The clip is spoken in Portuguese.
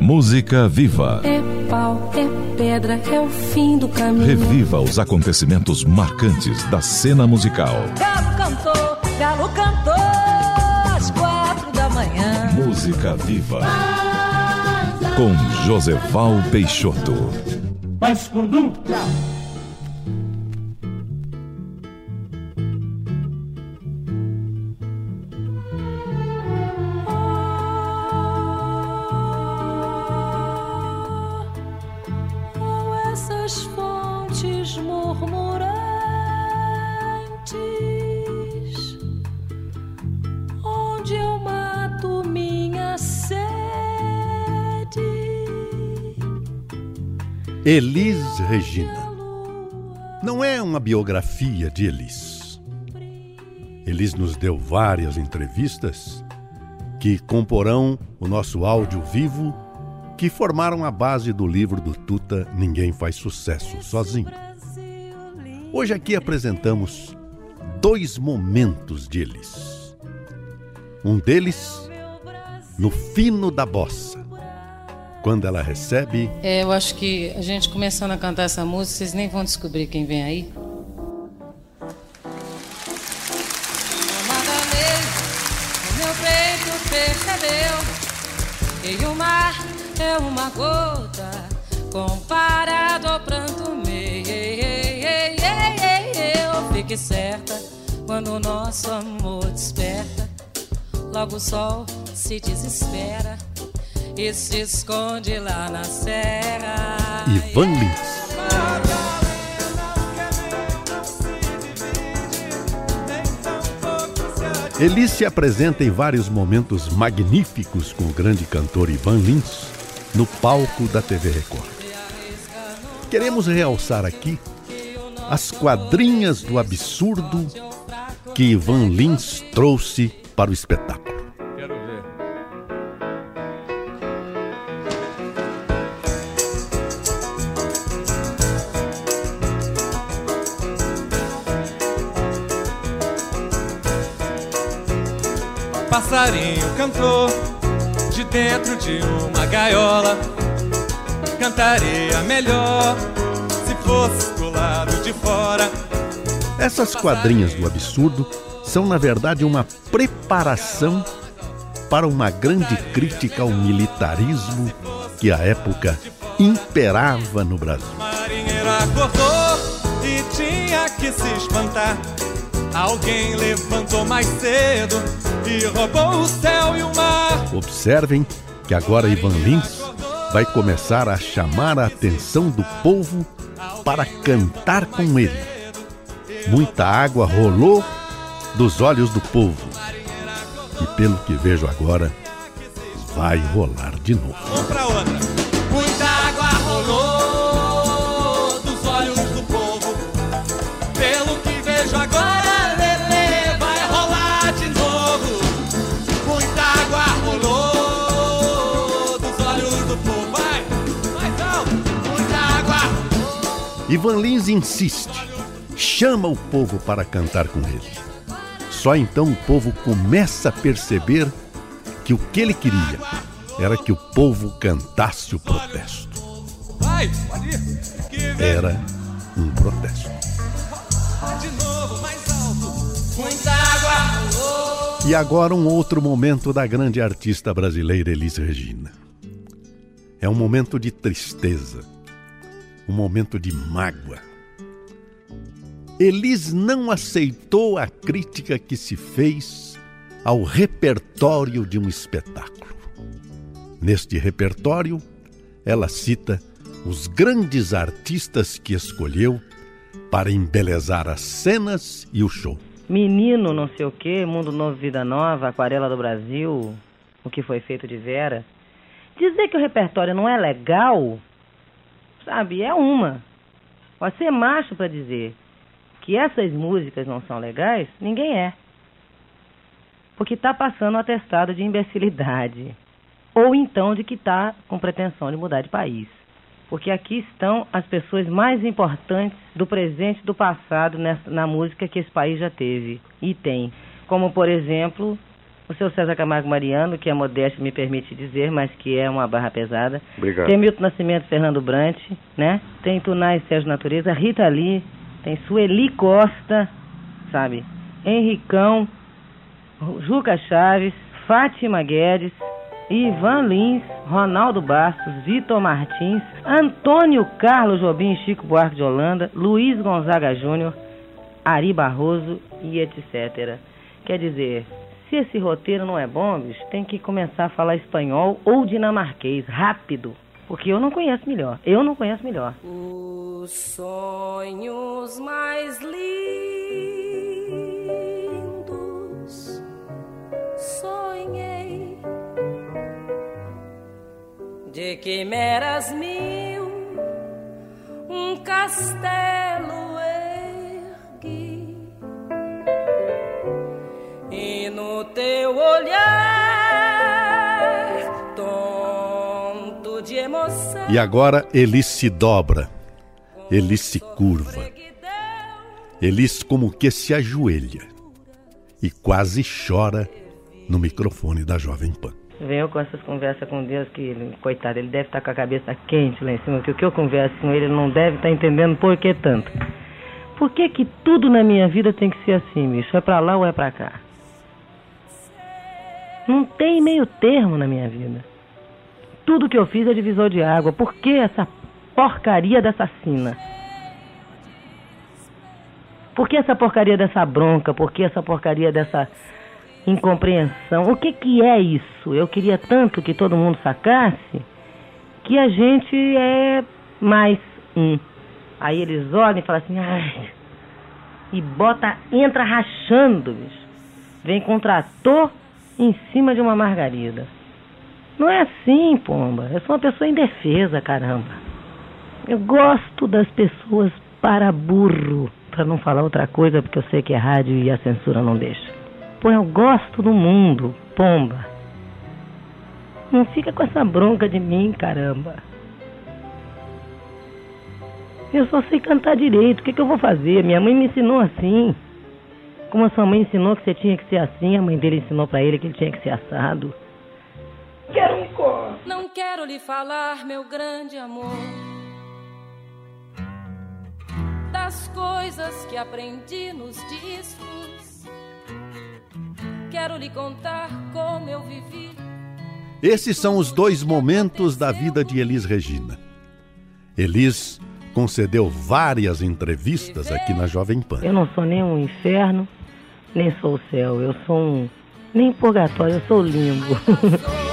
Música viva. É pau, é pedra, é o fim do caminho. Reviva os acontecimentos marcantes da cena musical. Galo cantou, galo cantou às quatro da manhã. Música viva. Com Joseval Peixoto. Mas quando Elis Regina. Não é uma biografia de Elis. Elis nos deu várias entrevistas que comporão o nosso áudio vivo, que formaram a base do livro do Tuta Ninguém Faz Sucesso Sozinho. Hoje aqui apresentamos dois momentos de Elis. Um deles no fino da bossa, quando ela recebe É, eu acho que a gente começando a cantar essa música, vocês nem vão descobrir quem vem aí. Meu peito percebeu que o mar é uma gota comparado ao pranto meu. Eu fique certa quando o nosso amor desperta, logo o sol se desespera e se esconde lá na serra. Ivan Lins. Elis se apresenta em vários momentos magníficos com o grande cantor Ivan Lins no palco da TV Record. Queremos realçar aqui as quadrinhas do absurdo que Ivan Lins trouxe para o espetáculo. Passarinho cantou de dentro de uma gaiola. Cantaria melhor se fosse do lado de fora. Essas quadrinhas do absurdo são, na verdade, uma preparação para uma grande crítica ao militarismo que à época imperava no Brasil. Marinheiro acordou e tinha que se espantar. Alguém levantou mais cedo e roubou o céu e o mar. Observem que agora Ivan Lins vai começar a chamar a atenção do povo para cantar com ele. Muita água rolou dos olhos do povo. E pelo que vejo agora, vai rolar de novo. Ivan Lins insiste, chama o povo para cantar com ele. Só então o povo começa a perceber que o que ele queria era que o povo cantasse o protesto. Era um protesto. E agora um outro momento da grande artista brasileira Elis Regina. É um momento de tristeza, um momento de mágoa. Elis não aceitou a crítica que se fez ao repertório de um espetáculo. Neste repertório, ela cita os grandes artistas que escolheu para embelezar as cenas e o show. Menino não sei o que, Mundo Novo, Vida Nova, Aquarela do Brasil, o que foi feito de Vera. Dizer que o repertório não é legal, sabe, é uma. Pode ser macho para dizer que essas músicas não são legais, ninguém é. Porque está passando o atestado de imbecilidade. Ou então de que está com pretensão de mudar de país. Porque aqui estão as pessoas mais importantes do presente e do passado nessa, na música que esse país já teve e tem. Como, por exemplo, o seu César Camargo Mariano, que a modéstia me permite dizer, mas que é uma barra pesada. Obrigado. Tem Milton Nascimento Fernando Brant, né? Tem Tunai Sérgio Natureza, Rita Lee, tem Sueli Costa, sabe? Henricão, Juca Chaves, Fátima Guedes, Ivan Lins, Ronaldo Bastos, Vitor Martins, Antônio Carlos Jobim Chico Buarque de Holanda, Luiz Gonzaga Júnior, Ari Barroso e etc. Quer dizer, se esse roteiro não é bom, bicho, tem que começar a falar espanhol ou dinamarquês, rápido. Porque eu não conheço melhor. Eu não conheço melhor. Os sonhos mais lindos sonhei de quimeras mil, um castelo olhar tonto de emoção. E agora Elis se dobra, Elis se curva, Elis como que se ajoelha e quase chora no microfone da Jovem Pan. Venho com essas conversas com Deus que, ele, coitado, ele deve estar com a cabeça quente lá em cima, que o que eu converso com ele, ele não deve estar entendendo por que tanto. Por que que tudo na minha vida tem que ser assim, bicho? É pra lá ou é pra cá? Não tem meio termo na minha vida. Tudo que eu fiz é divisor de água. Por que essa porcaria dessa sina? Por que essa porcaria dessa bronca? Por que essa porcaria dessa incompreensão? O que que é isso? Eu queria tanto que todo mundo sacasse que a gente é mais um. Aí eles olham e falam assim, ai, e bota, entra rachando, bicho. Vem com trator em cima de uma margarida. Não é assim, pomba. Eu sou uma pessoa indefesa, caramba. Eu gosto das pessoas para burro, para não falar outra coisa, porque eu sei que é rádio e a censura não deixa. Pô, eu gosto do mundo, pomba. Não fica com essa bronca de mim, caramba. Eu só sei cantar direito. O que, que eu vou fazer? Minha mãe me ensinou assim. Como a sua mãe ensinou que você tinha que ser assim, a mãe dele ensinou pra ele que ele tinha que ser assado. Quero um cor. Não quero lhe falar, meu grande amor, das coisas que aprendi nos discos. Quero lhe contar como eu vivi. Esses são os dois momentos da vida de Elis Regina. Elis concedeu várias entrevistas aqui na Jovem Pan. Eu não sou nem um inferno, nem sou o céu. Eu sou um. Nem purgatório, eu sou limbo.